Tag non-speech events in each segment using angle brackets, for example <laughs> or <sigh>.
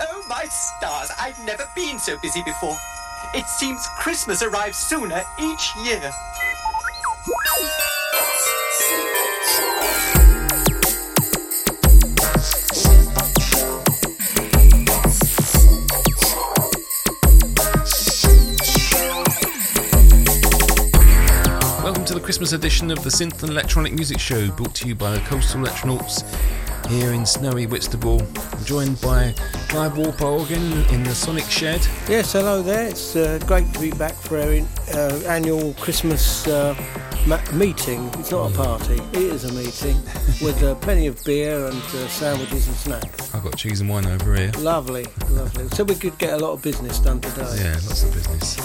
Oh, my stars, I've never been so busy before. It seems Christmas arrives sooner each year. Welcome to the Christmas edition of the Synth and Electronic Music Show, brought to you by the Coastal Electronauts here in snowy Whitstable. I'm joined by Clive Warpole again in the Sonic Shed. Yes, hello there. It's uh, great to be back for our uh, annual Christmas uh, ma- meeting. It's not a party, it is a meeting <laughs> with uh, plenty of beer and uh, sandwiches and snacks. I've got cheese and wine over here. Lovely, lovely. So we could get a lot of business done today. Yeah, lots of business.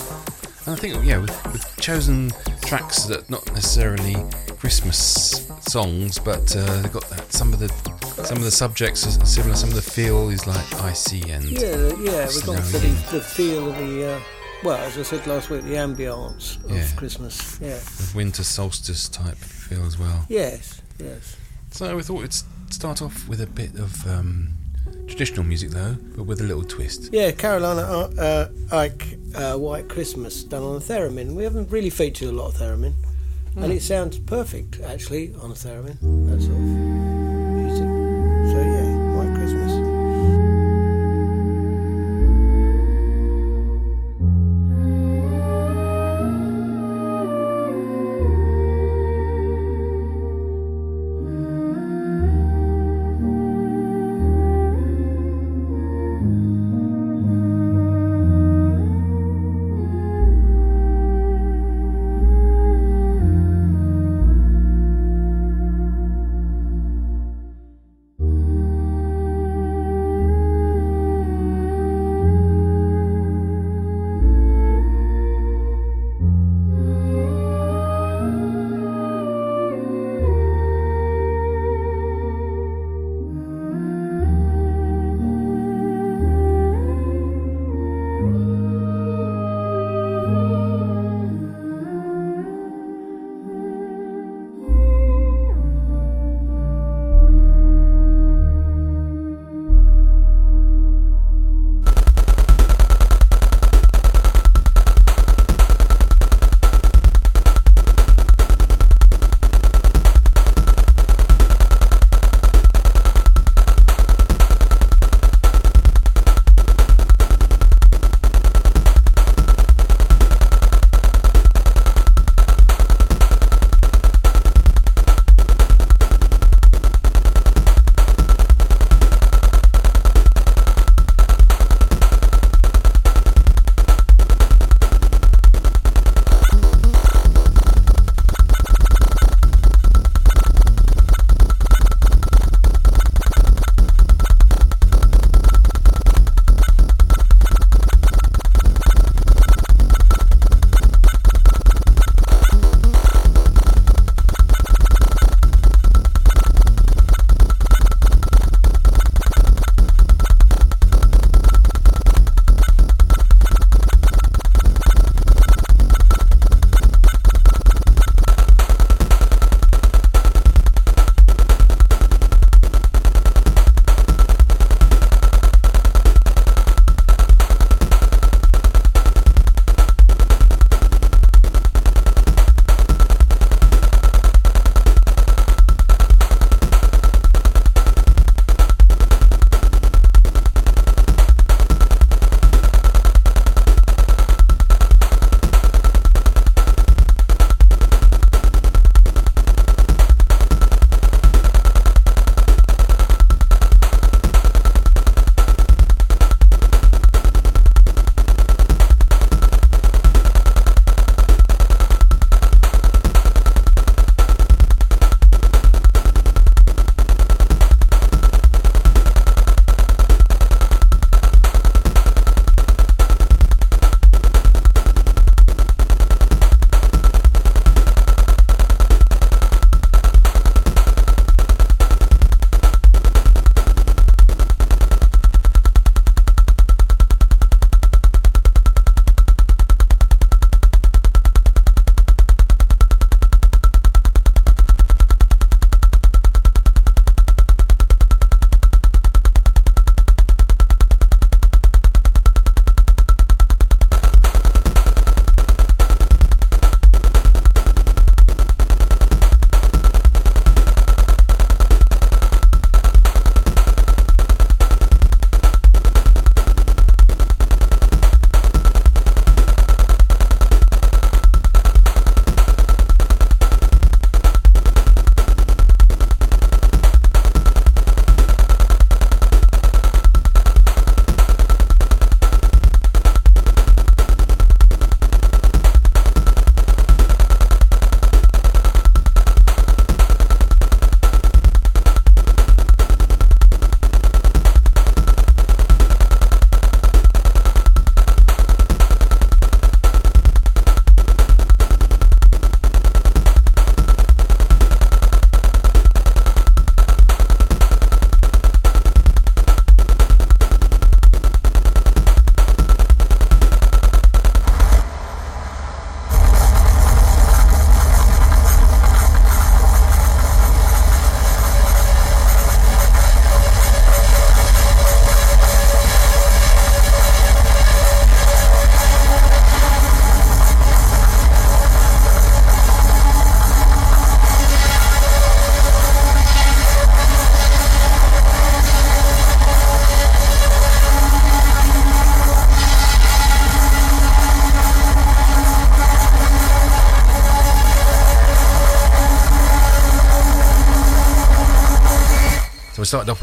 And I think, yeah, we've, we've chosen tracks that not necessarily Christmas songs, but uh, they've got that, some of the some of the subjects are similar. Some of the feel is like icy and Yeah, yeah, we've got the, the feel of the, uh, well, as I said last week, the ambience of Yeah. Christmas. Yeah. the winter solstice type feel as well. Yes, yes. So we thought we'd start off with a bit of um, traditional music though, but with a little twist. Yeah, Carolina uh, uh, Eyck uh, White Christmas done on a theremin. We haven't really featured a lot of theremin, and it sounds perfect actually on a theremin. That sort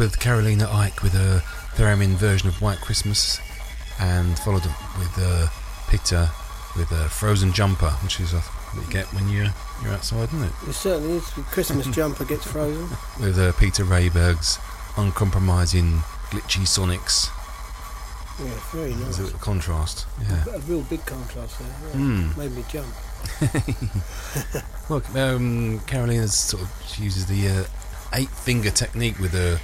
with Carolina Eyck with a theremin version of White Christmas, and followed up with uh, Peter with a Frozen Jumper, which is uh, what you get when you're you're outside, isn't it? It certainly is. Christmas <laughs> jumper gets frozen. With uh, Peter Rehberg's uncompromising glitchy Sonics. Yeah, very There's a nice. little contrast. Yeah. A real big contrast there. Yeah. Mm. Made me jump. <laughs> <laughs> Look, um, Carolina's sort of she uses the uh, eight finger technique with her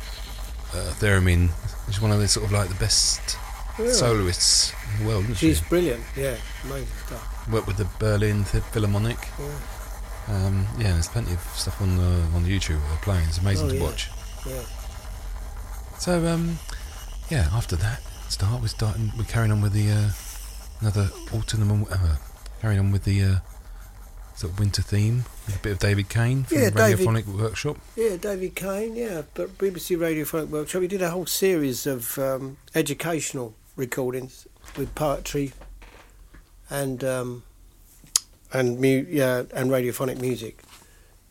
uh, theremin. She's one of the sort of like the best Yeah. soloists in the world, isn't She's she? brilliant. Yeah, amazing stuff. Worked with the Berlin Philharmonic. Yeah. Um, yeah, there's plenty of stuff on the on YouTube uh, playing. It's amazing Oh, to yeah. watch. Yeah. So um, yeah, after that start, we're starting. We're carrying on with the uh, another autumn. Uh, carrying on with the uh, sort of winter theme. With a bit of David Cain from Yeah, David- Radiophonic Workshop. Yeah, David Cain, yeah. But BBC Radiophonic Workshop, he did a whole series of um, educational recordings with poetry and um, and mu- yeah, and radiophonic music.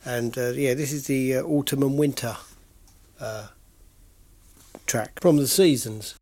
And uh, yeah, this is the uh, autumn and winter uh, track from the seasons.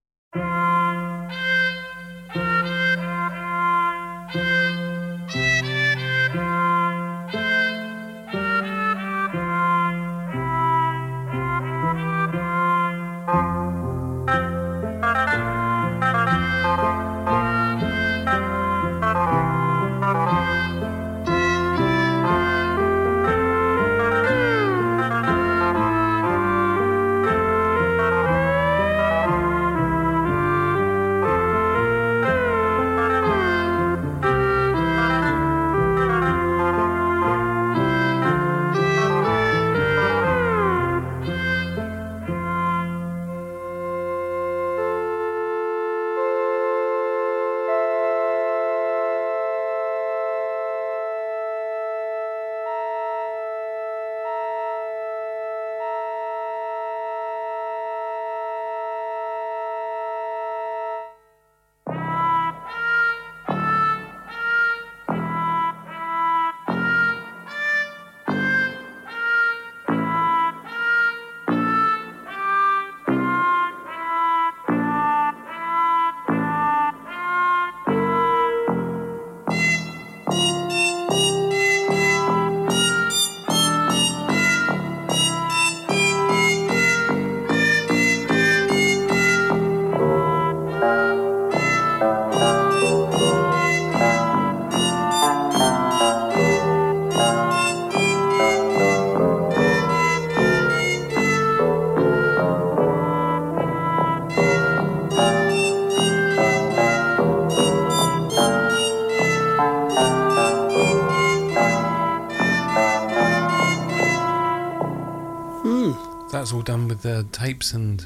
All done with uh, tapes and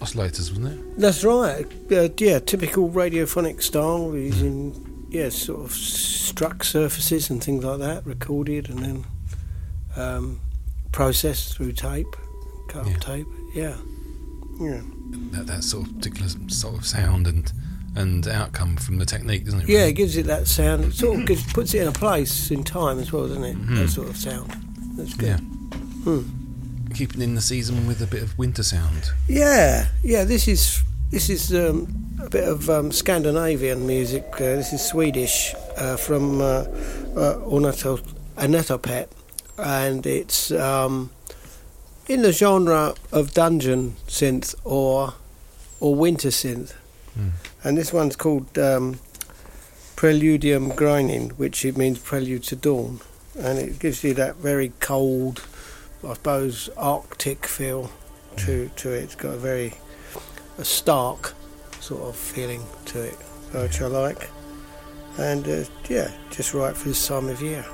oscillators, wasn't it? That's right. Uh, yeah, typical radiophonic style, using yeah, sort of struck surfaces and things like that, recorded and then um, processed through tape, cut Yeah. up tape. Yeah, yeah, That, that sort of particular sort of sound and and outcome from the technique, doesn't it? yeah. really? It gives it that sound. It sort of gives, puts it in a place in time as well, doesn't it? Mhm. That sort of sound. That's good. Yeah. Hmm. Keeping in the season with a bit of winter sound. Yeah, yeah. This is this is um, a bit of um, Scandinavian music. Uh, this is Swedish uh, from uh, uh, and it's um, in the genre of dungeon synth or or winter synth. Hmm. And this one's called um, Preludium Gryning, which it means prelude to dawn, and it gives you that very cold, I suppose, Arctic feel to to it. It's got a very a stark sort of feeling to it, which I like, and uh, yeah, just right for this time of year.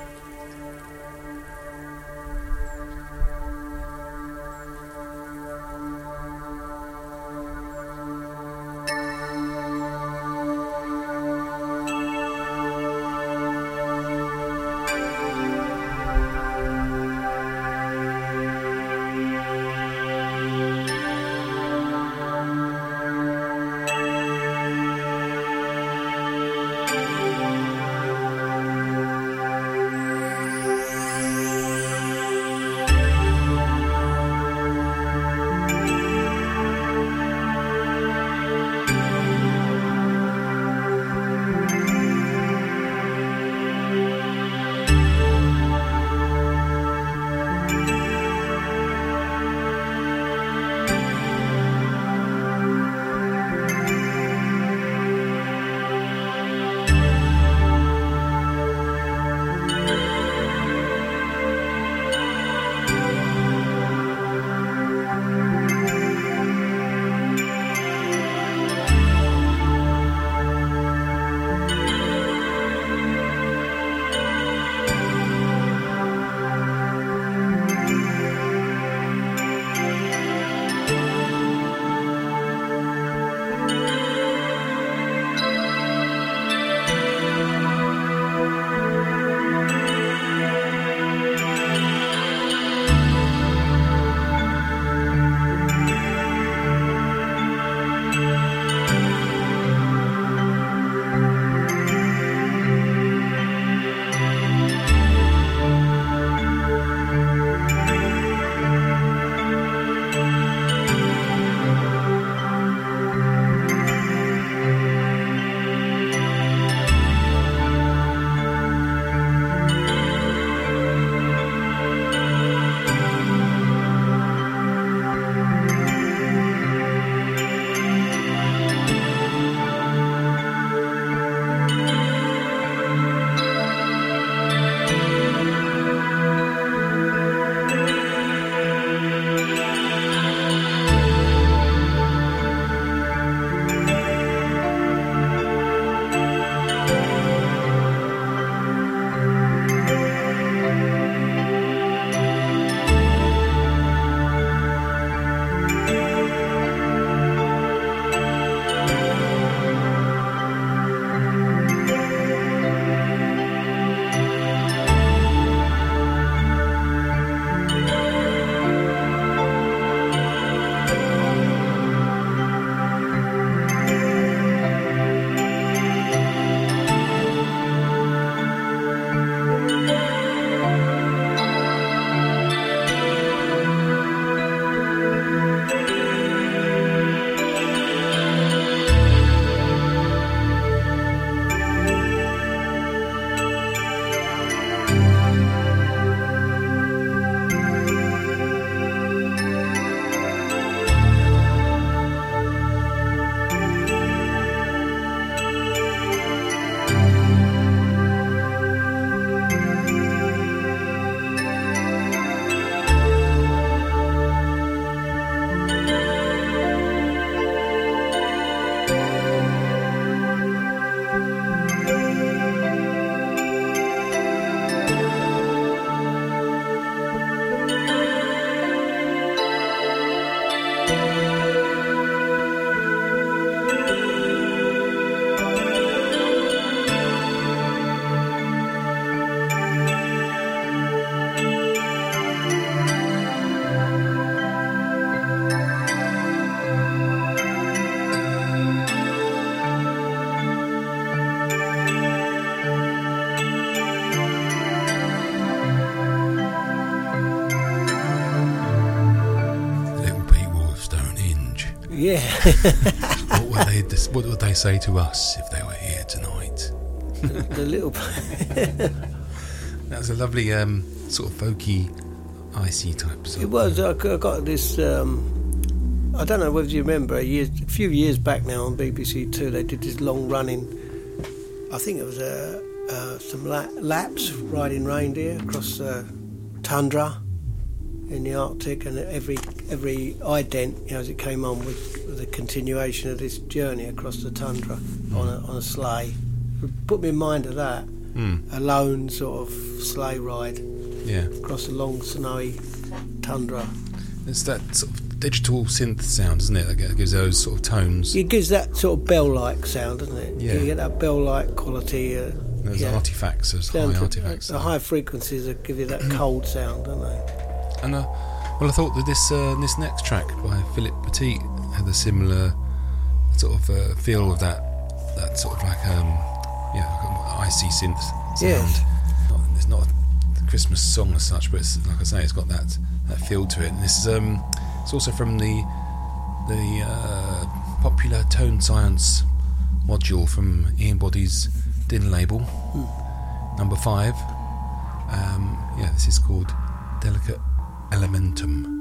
What would they What would they say to us if they were here tonight? <laughs> the little. <laughs> That was a lovely um, sort of folky, icy type song. It was. I got this. Um, I don't know whether you remember a, year, a few years back now on BBC Two. They did this long running. I think it was uh, uh, some la- Lapps riding reindeer across uh, tundra in the Arctic, and every every ident, you know, as it came on, was, was a continuation of this journey across the tundra on a, on a sleigh. It put me in mind of that. Mm, A lone sort of sleigh ride yeah, across a long snowy tundra. it's that sort of digital synth sound, isn't it? That gives those sort of tones. It gives that sort of bell-like sound, doesn't it? Yeah. You get that bell-like quality. Uh, Those yeah. artifacts, those high artifacts. The high frequencies that give you that <clears throat> cold sound, don't they? And uh, well, I thought that this uh, this next track by Philip Petit had a similar sort of uh, feel of that that sort of like um, yeah icy synth sound. Yes. Not, it's not a Christmas song as such, but it's, like I say, it's got that that feel to it. And this is um, it's also from the the uh, popular tone science module from Ian Boddy's Din label, number five. Um, yeah, this is called Delicate Elementum.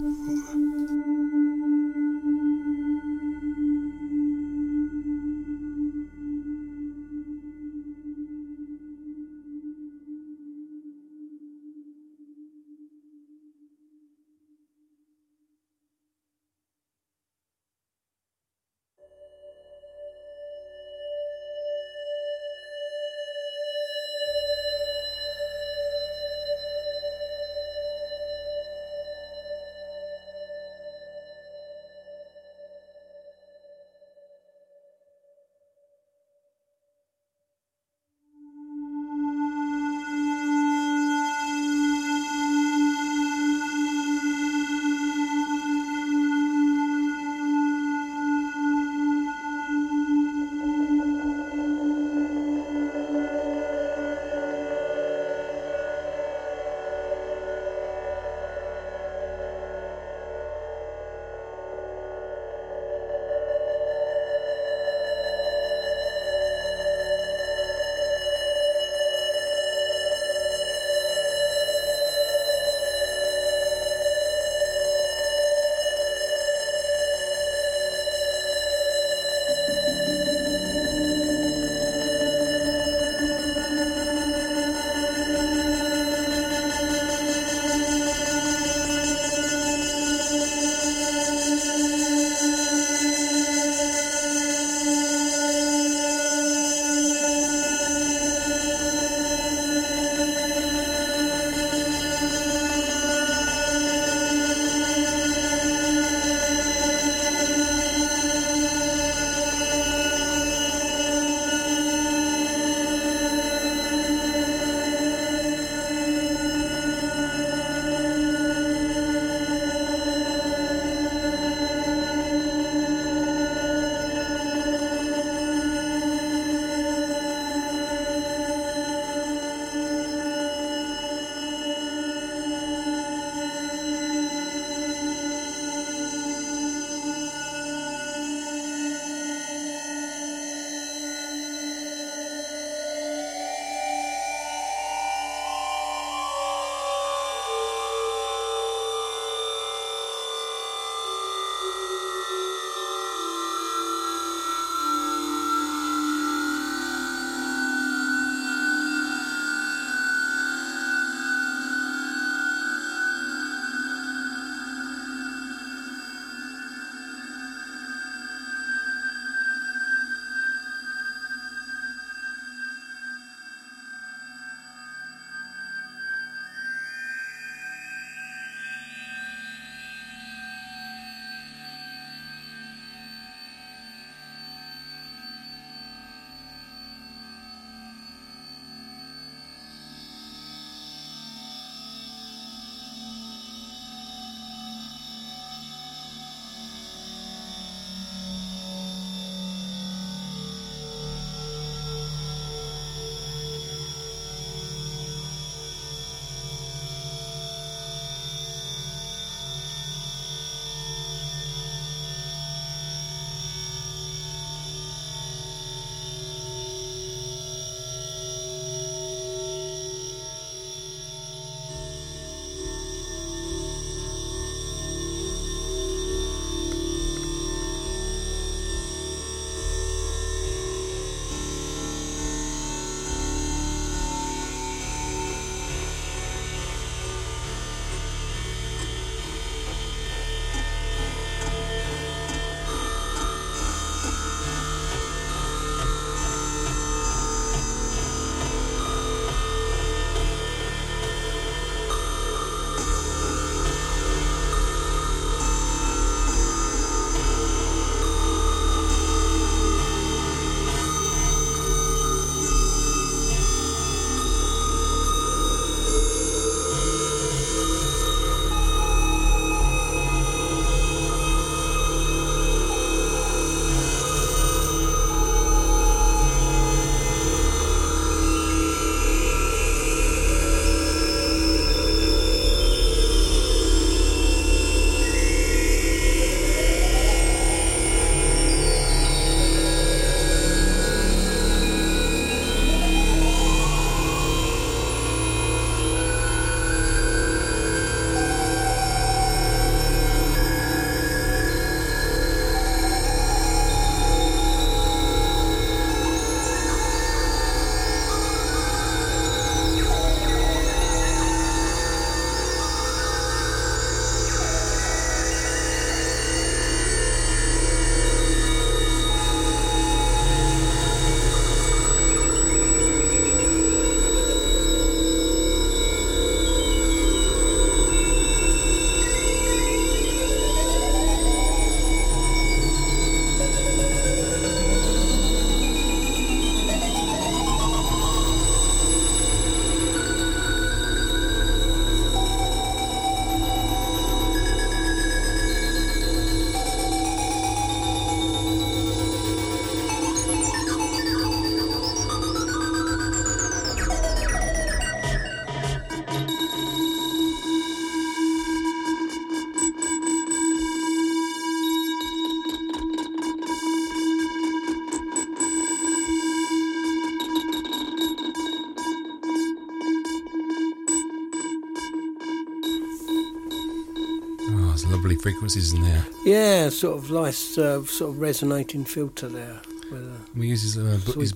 Frequencies in there. Yeah, sort of nice, uh, sort of resonating filter there. With We use his, uh, bu- his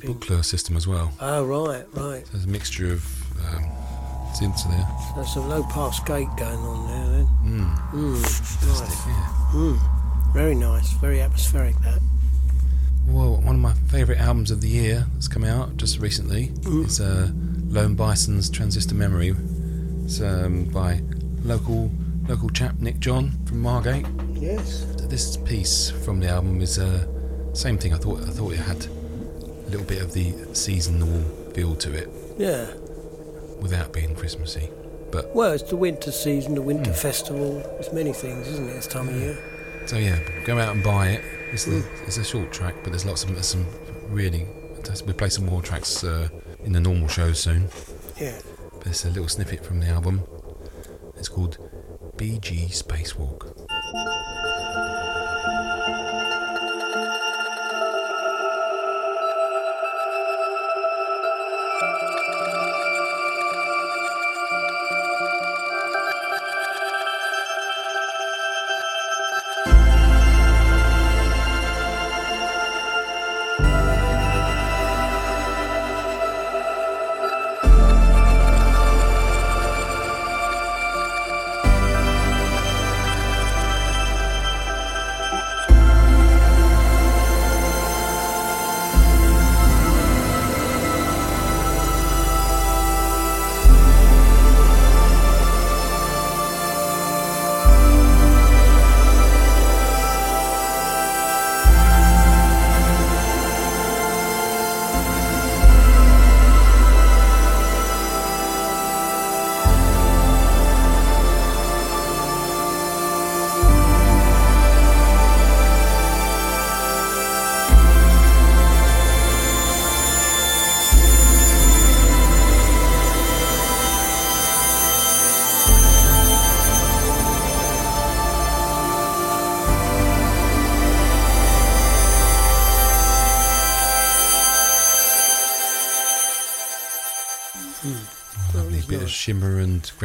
system as well. oh, right, right. There's a mixture of um, synths there. There's some low pass gate going on there then. Mm. Mm, nice. Yeah. Mm, very nice, very atmospheric that. Well, one of my favourite albums of the year that's come out just recently Mm. is uh, Lone Bison's Transistor Memory. It's um, by local local chap Nick John from Margate. Yes. This piece from the album is uh, same thing. I thought I thought it had a little bit of the seasonal feel to it Yeah. without being Christmassy. But Well, it's the winter season, the winter festival. It's many things, isn't it, this time of year? so yeah, go out and buy it. It's, the, Mm. it's a short track, but there's lots of there's some really. We play some more tracks uh, in the normal shows soon. Yeah. But it's a little snippet from the album. It's called BG Spacewalk.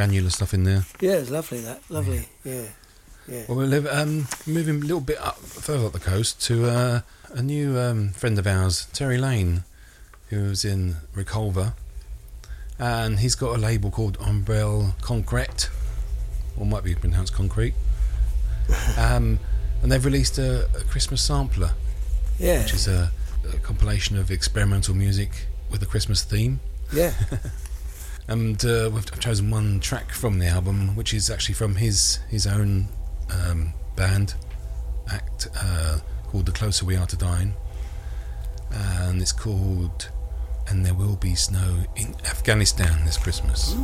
Granular stuff in there. Yeah, it's lovely that. Lovely. Yeah. Yeah. Well, we're live, um, moving a little bit up further up the coast to uh, a new um, friend of ours, Terry Lane, who's in Reculver, and he's got a label called Umbrelle Concrete, or might be pronounced Concrete. <laughs> Um, and they've released a, a Christmas sampler, Yeah. which is a, a compilation of experimental music with a Christmas theme. Yeah. <laughs> And uh, I've chosen one track from the album, which is actually from his his own um, band act uh, called "The Closer We Are to Dying," and it's called "And There Will Be Snow in Afghanistan This Christmas."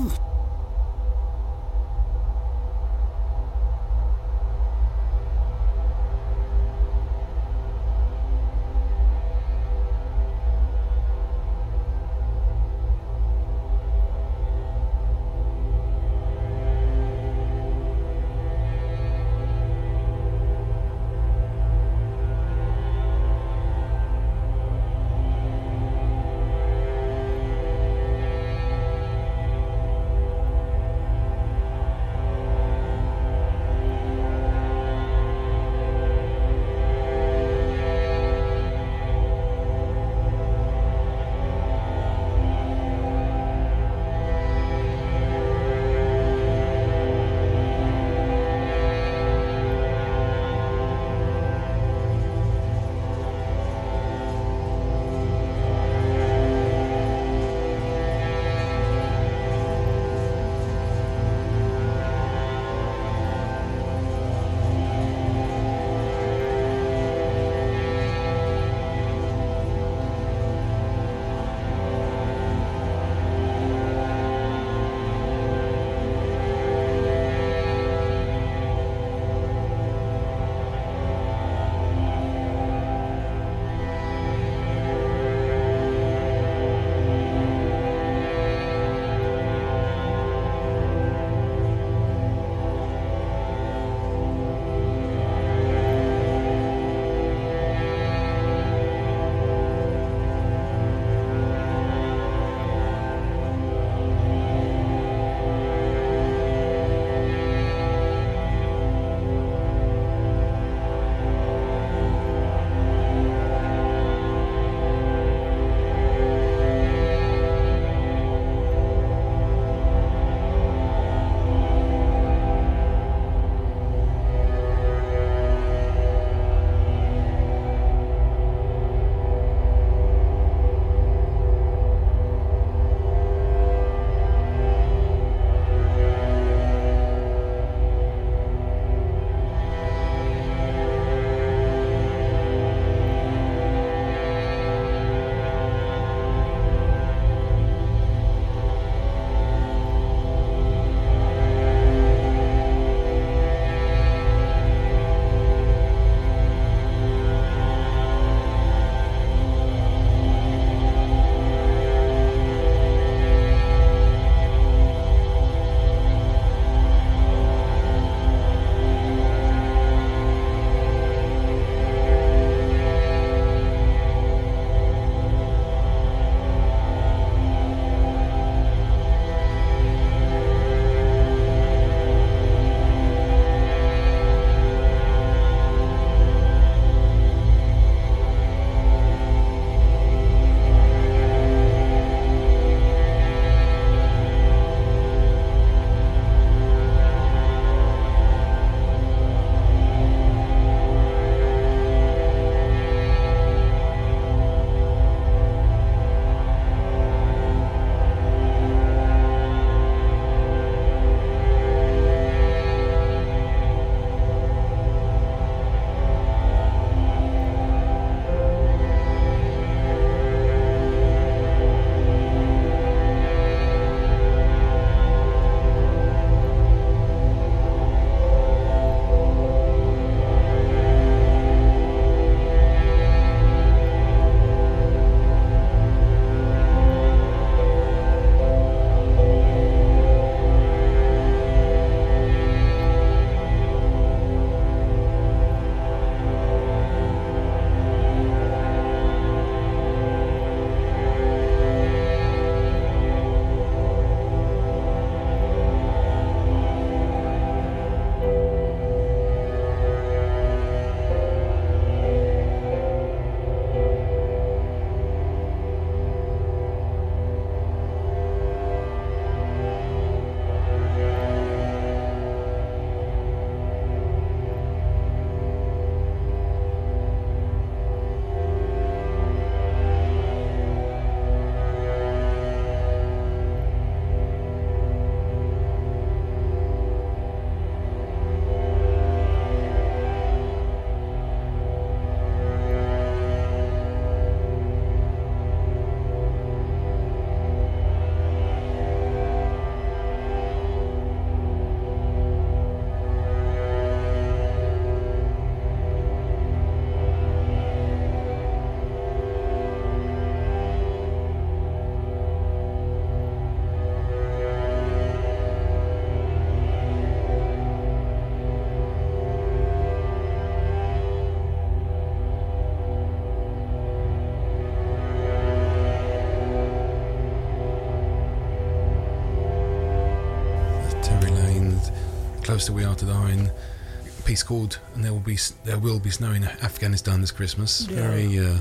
Still We Are to Die in a piece called And There Will Be There Will Be Snow in Afghanistan this Christmas. Yeah. Very uh,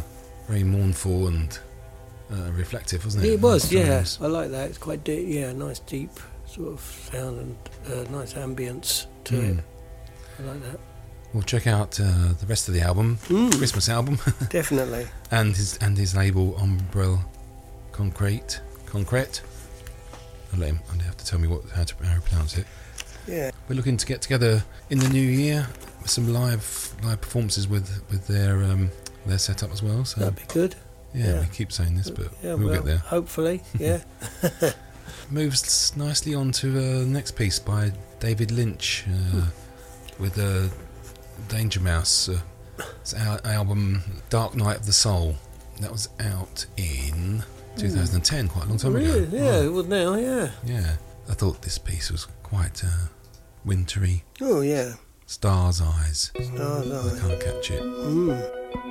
very mournful and uh, reflective, wasn't it? It was, yeah. I like that. It's quite deep, yeah, nice deep sort of sound and uh, nice ambience to Mm. it. I like that. We'll check out uh, the rest of the album, Mm. Christmas album, <laughs> Definitely. and his and his label Umbrella Concrete. Concrete. I'll let him. I'll have to tell me what how to, how to pronounce it. Yeah. We're looking to get together in the new year with some live live performances with with their um, their setup as well. So That'd be good. yeah, yeah. we keep saying this, but Yeah, we'll well, get there. Hopefully, <laughs> yeah. Moves nicely on to uh, the next piece by David Lynch uh, with uh, Danger Mouse. Uh, it's our album Dark Night of the Soul. That was out in 2010, quite a long time really? ago. Yeah, Right. would now, yeah. Yeah, I thought this piece was quite uh, wintry. Oh, yeah. Stars eyes. Stars eyes. I can't catch it. Mm.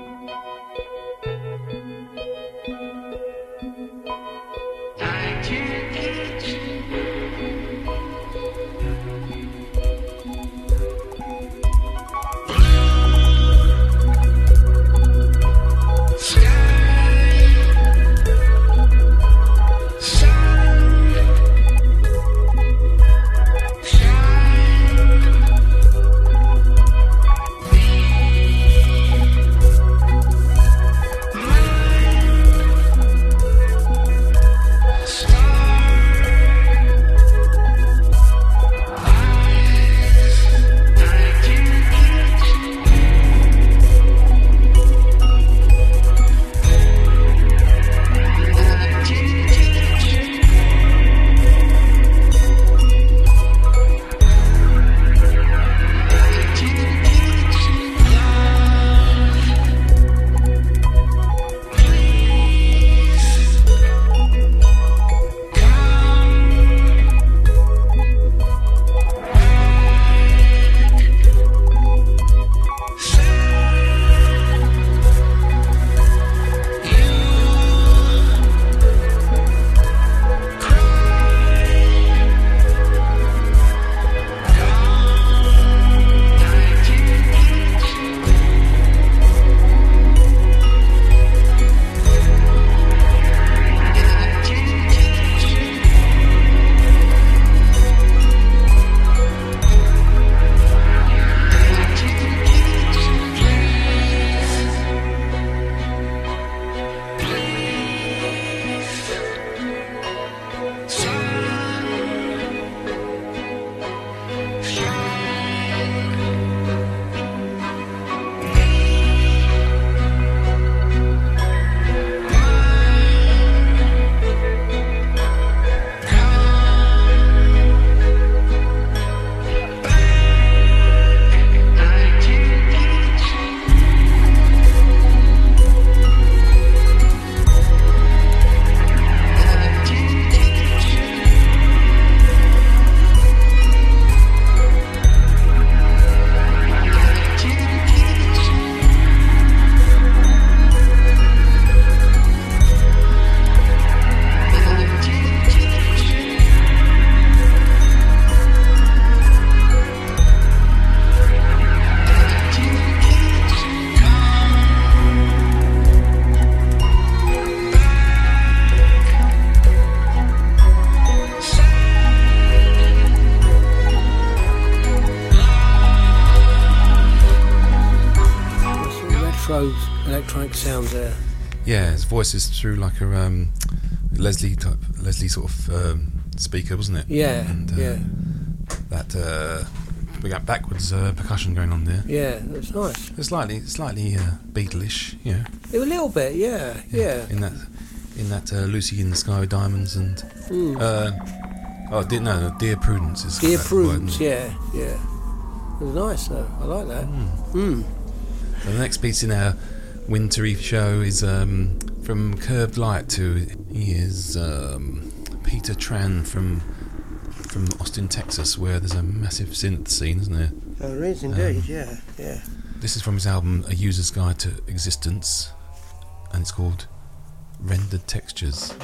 Yeah, through like a um, Leslie type, Leslie sort of um, speaker, wasn't it? Yeah, And, uh, yeah, That uh, we got backwards uh, percussion going on there. yeah. That's nice. It's slightly, slightly uh, Beatleish, know. A little bit, yeah, yeah. In that, in that uh, Lucy in the Sky with Diamonds and Mm. uh, oh, dear, no, Dear Prudence is Dear that word, Prudence, yeah, yeah. It was nice though. I like that. Mm. And the next piece in our wintry show is um, from Curved Light to he is um, Peter Tran from from Austin, Texas, where there's a massive synth scene, isn't there? There is indeed, yeah, yeah. This is from his album A User's Guide to Existence, and it's called Rendered Textures.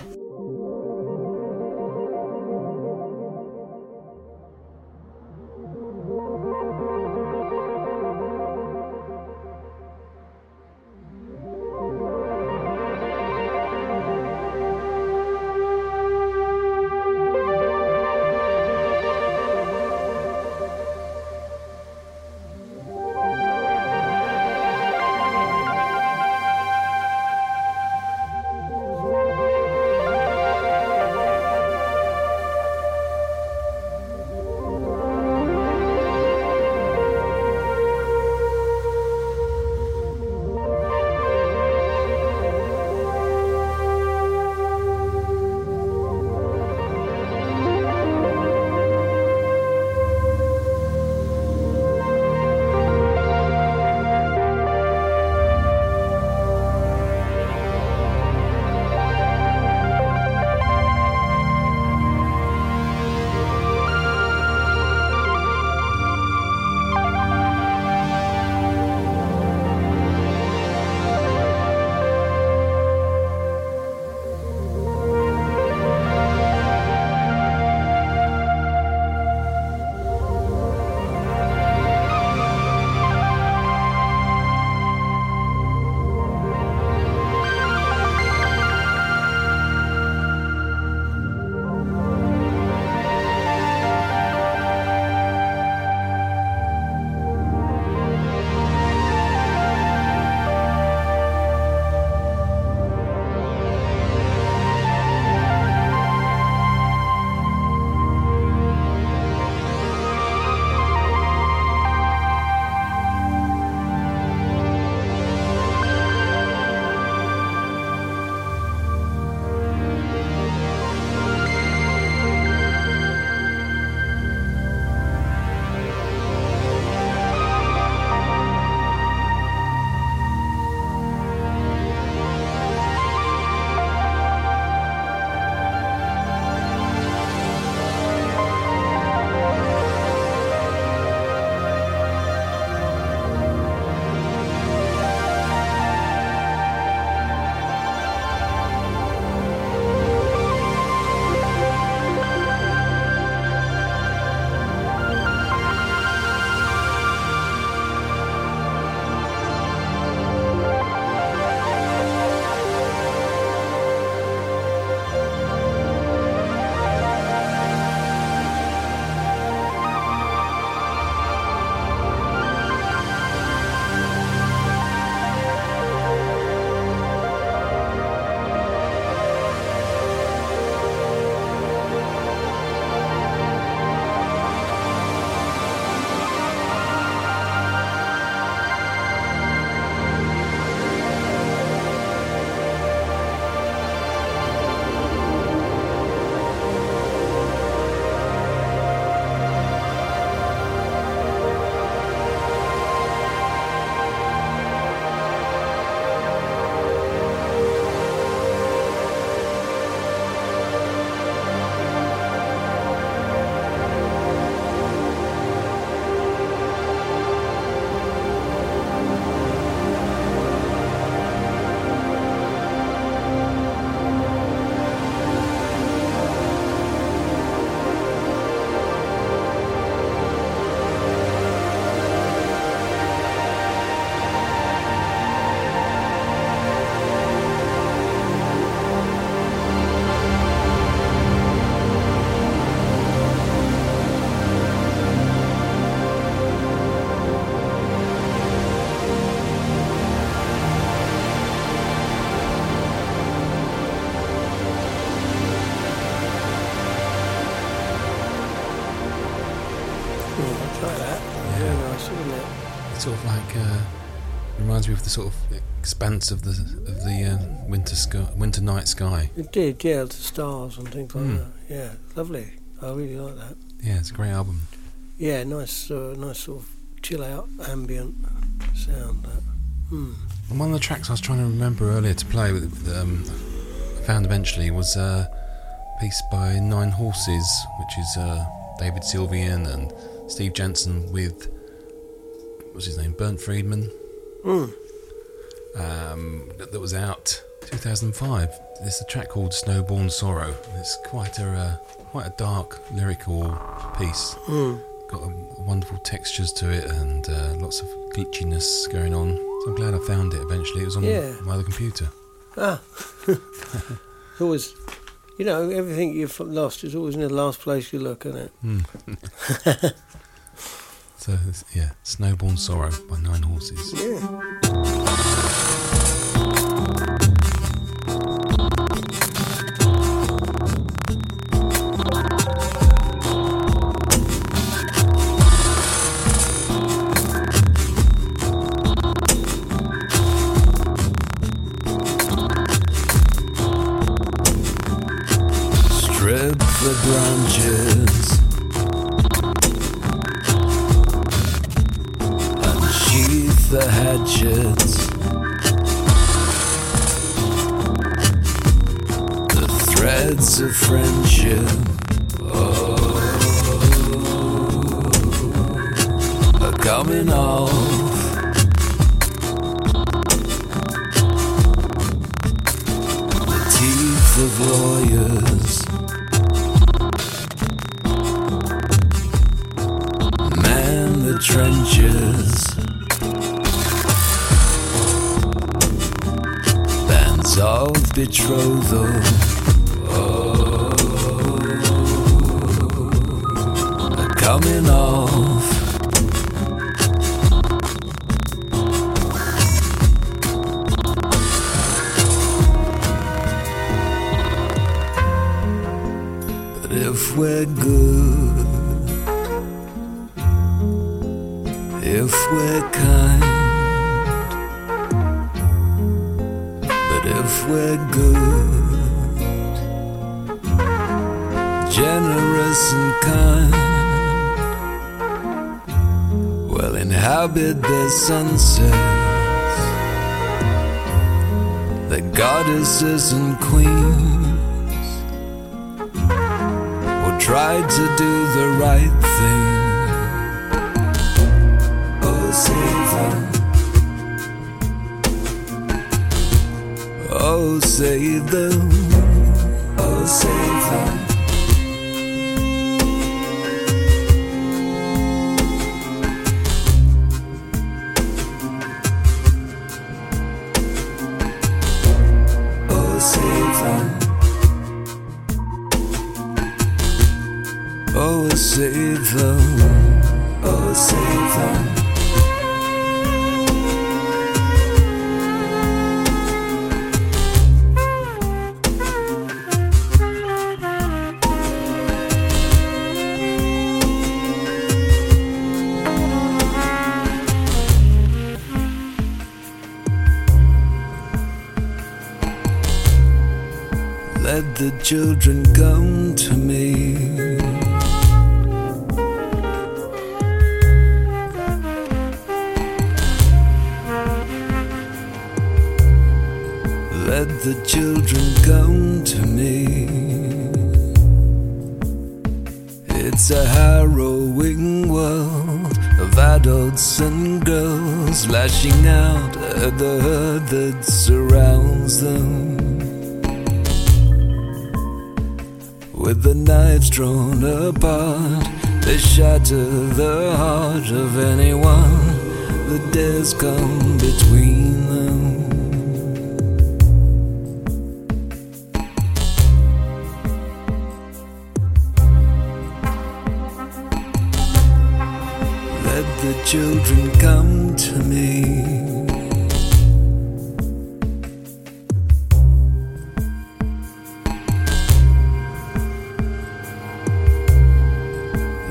The sort of expanse of the of the uh, winter sky, winter night sky. It did, yeah, the stars and things like Mm. that. Yeah, lovely. I really like that. Yeah, it's a great album. Yeah, nice, uh, nice sort of chill out ambient sound. That. Hmm. And one of the tracks I was trying to remember earlier to play, with, um, I found eventually was uh, a piece by Nine Horses, which is uh, David Sylvian and Steve Jansen with what's his name, Burnt Friedman. Hmm. Um, that, that was out 2005. There's a track called Snow Borne Sorrow. It's quite a uh, quite a dark lyrical piece. Hmm. Got a, wonderful textures to it and uh, lots of glitchiness going on. So I'm glad I found it eventually. It was on Yeah. my other computer. Ah. <laughs> always, you know, everything you've lost is always in the last place you look, isn't it? Hmm. <laughs> So yeah, Snow Borne Sorrow by Nine Horses. Yeah. The branches. Unsheath the hatchets. The threads of friendship. Oh, Are coming off. The teeth of lawyers trenches. Bands of betrothal. Oh, are coming off. We're good. Inhabit their sunsets, the goddesses and queens will try to do the right thing. Oh, save them. Oh, save them. Oh, save them. Save them. Oh, save them. Let the children come to me. The children come to me. It's a harrowing world of adults and girls lashing out at the herd that surrounds them. With the knives drawn apart, they shatter the heart of anyone that dares come between them. Children come to me.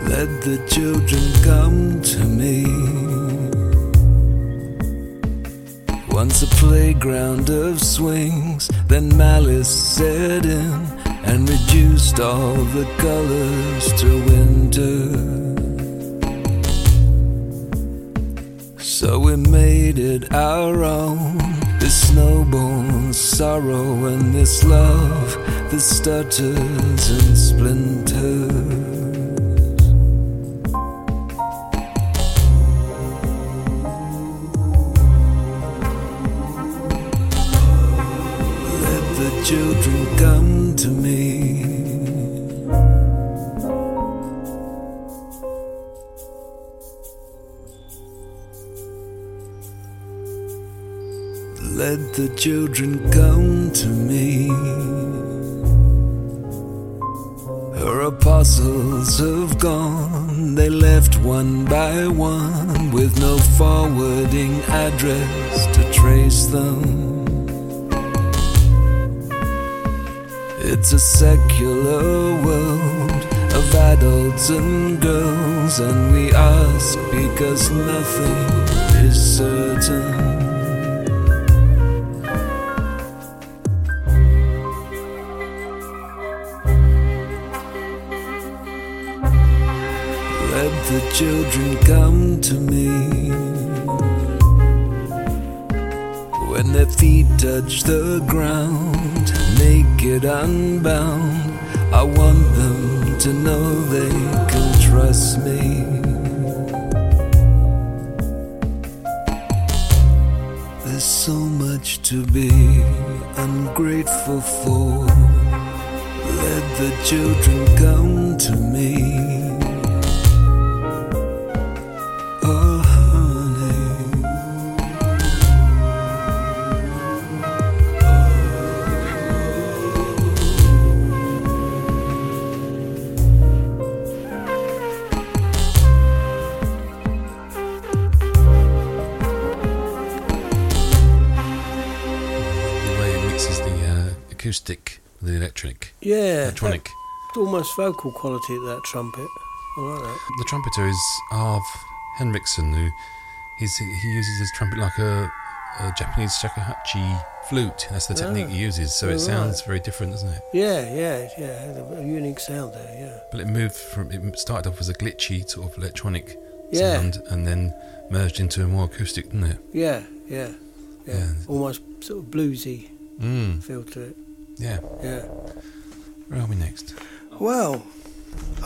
Let the children come to me. Once a playground of swings, then malice set in and reduced all the colors to winter. So we made it our own. This snowball sorrow and this love that stutters and splinters. Let the children come to me. The children come to me. Her apostles have gone, they left one by one with no forwarding address to trace them. It's a secular world of adults and girls, and we ask because nothing is certain. The children come to me. When their feet touch the ground, naked, unbound, I want them to know they can trust me. There's so much to be ungrateful for. Let the children come to me. Acoustic the electric, Yeah, electronic. almost vocal quality to that trumpet. I like that. The trumpeter is Arve Henriksen, who he's, he uses his trumpet like a, a Japanese shakuhachi flute. That's the technique he uses, so it sounds very different, doesn't it? Yeah, yeah, yeah. had a, a unique sound there. Yeah, But it moved from it started off as a glitchy sort of electronic Yeah. sound, and then merged into a more acoustic, didn't it? yeah, yeah, yeah. Yeah. Almost sort of bluesy Mm, feel to it. Yeah. Yeah. Where are we next? Well,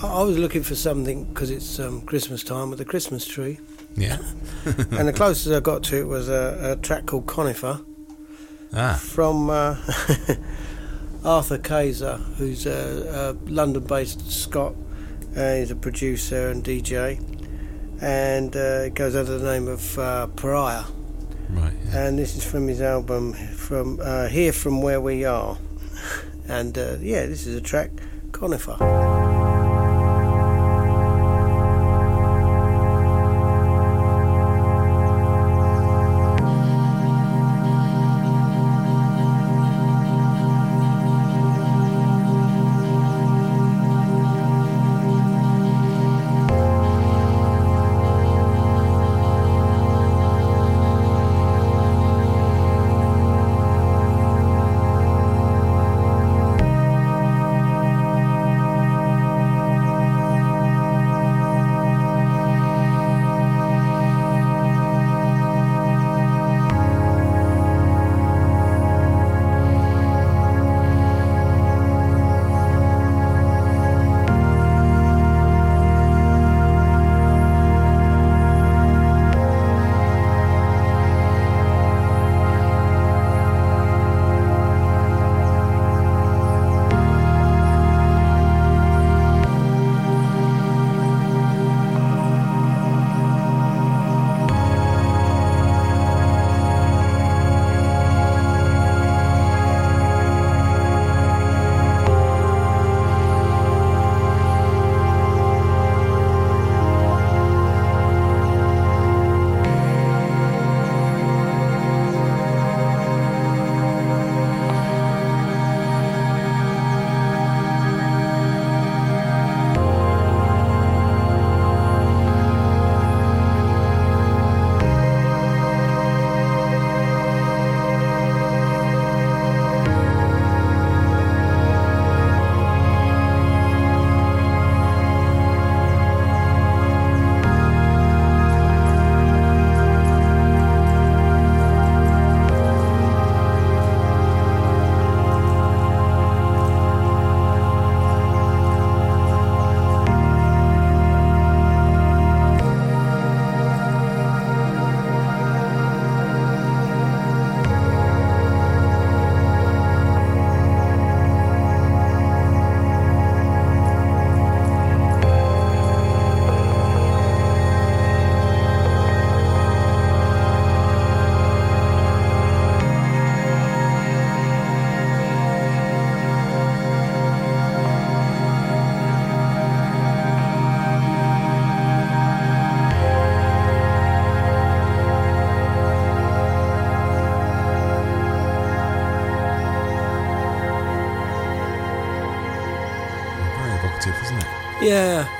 I, I was looking for something because it's um, Christmas time with the Christmas tree, Yeah. <laughs> and the closest I got to it was a, a track called Conifer Ah, from uh, <laughs> Arthur Cayzer, who's a, a London-based Scot. Uh, he's a producer and DJ, and uh, it goes under the name of uh, Pariah. right. Yeah. And this is from his album from uh, Here From Where We Are. And uh, yeah, this is a track, Conifer.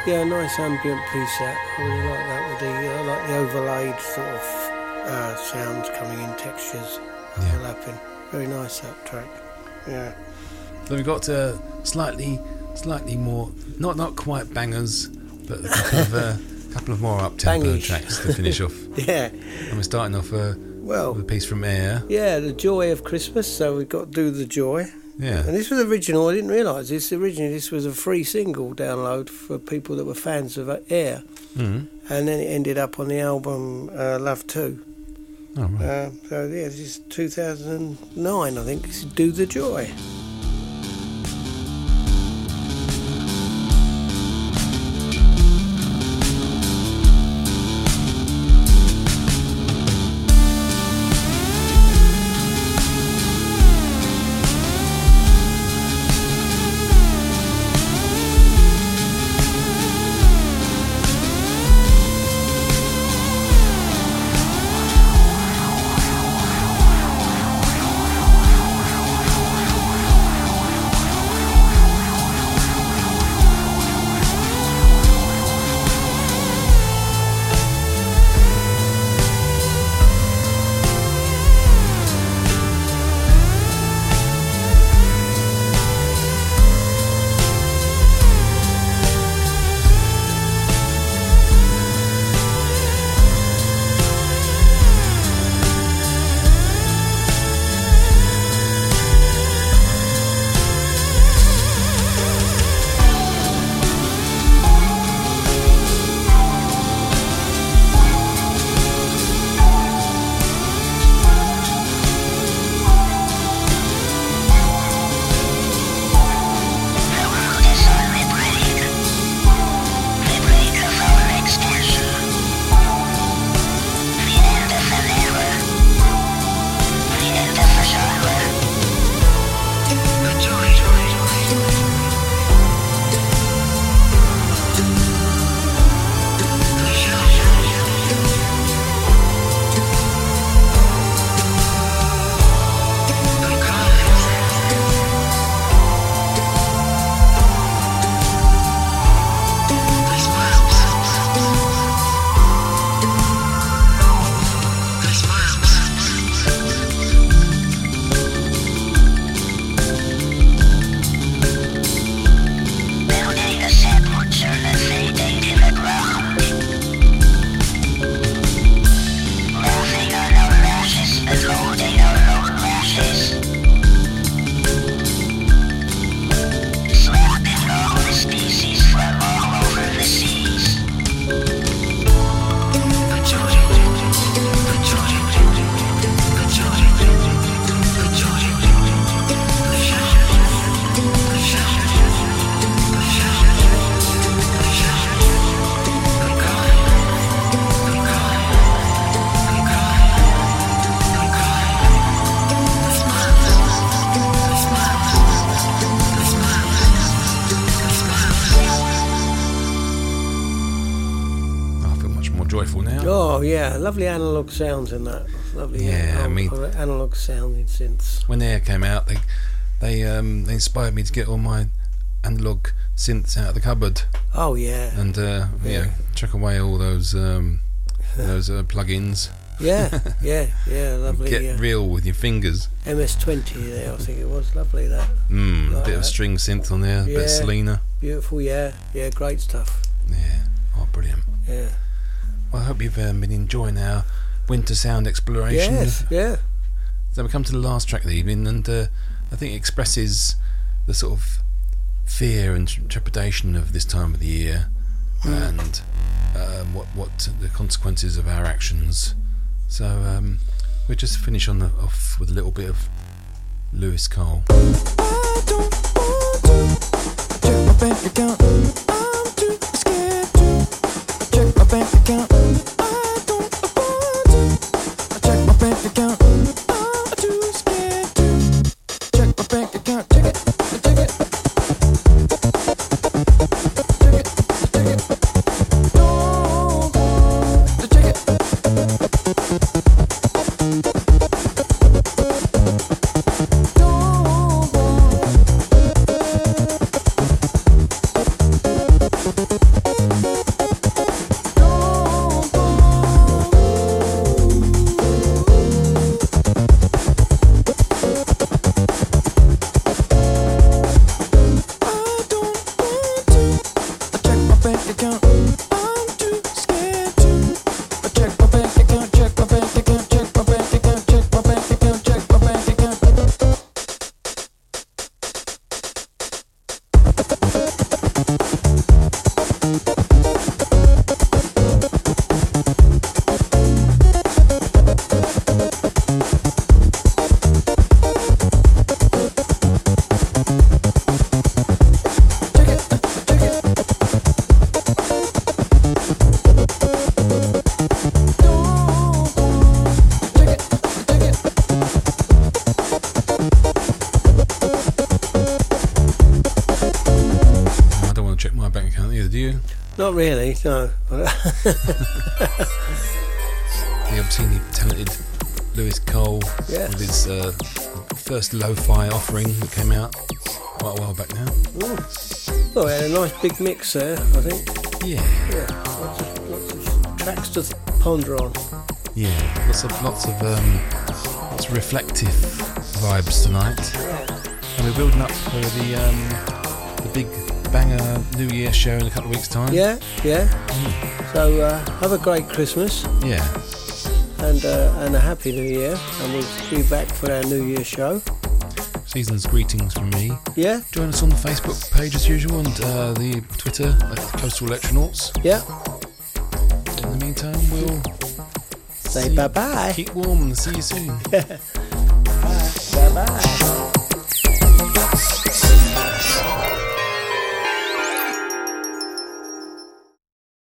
Yeah, yeah, nice ambient preset. I really like that with the uh, like the overlaid sort of uh, sounds coming in, textures Yeah. overlapping. Very nice that track. Yeah. So we've got uh, slightly, slightly more, not not quite bangers, but a couple of, uh, <laughs> couple of more up tempo tracks to finish off. <laughs> Yeah. And we're starting off uh, Well, with a piece from Air. yeah, the joy of Christmas. So we've got Do the Joy. Yeah. And this was original. I didn't realise this. Originally, this was a free single download for people that were fans of Air, Mm. and then it ended up on the album uh, Love Two. Oh, right. Uh, so yeah, this is 2009, I think. This is Do the Joy. Oh yeah, lovely analog sounds in that. Lovely Yeah, I uh, mean- analog sounding synths. When they came out, they they um, they inspired me to get all my analog synths out of the cupboard Oh yeah, and uh, you Yeah. chuck away all those um, <laughs> those uh, plugins. yeah, <laughs> yeah, yeah. Lovely. Get yeah. real with your fingers. MS20 there, I think it was. Lovely that. Mm, Like bit of string synth on there, a bit of Yeah. Solina. Beautiful. Yeah, yeah. Great stuff. Yeah, oh brilliant. Yeah. Well, I hope you've um, been enjoying our winter sound exploration. Yes. Yeah. So we come to the last track of the evening, and uh, I think it expresses the sort of fear and trepidation of this time of the year, and um, what what the consequences of our actions. So um, we'll just finish on the, off with a little bit of Lewis Cole. First lo-fi offering that came out quite a while back now. Oh, we had a nice big mix there, I think. Yeah, Yeah, lots of, lots of tracks to ponder on. yeah, lots of lots of um, lots of reflective vibes tonight. Yeah. And we're building up for the um, the big banger New Year show in a couple of weeks' time. Yeah, yeah. So uh, have a great Christmas yeah. And uh, and a happy New Year, and we'll be back for our New Year show. Season's greetings from me. Yeah, Join us on the Facebook page as usual and uh, the Twitter at Coastal Electronauts. yeah. In the meantime, we'll Say bye bye. Keep warm and see you soon. <laughs>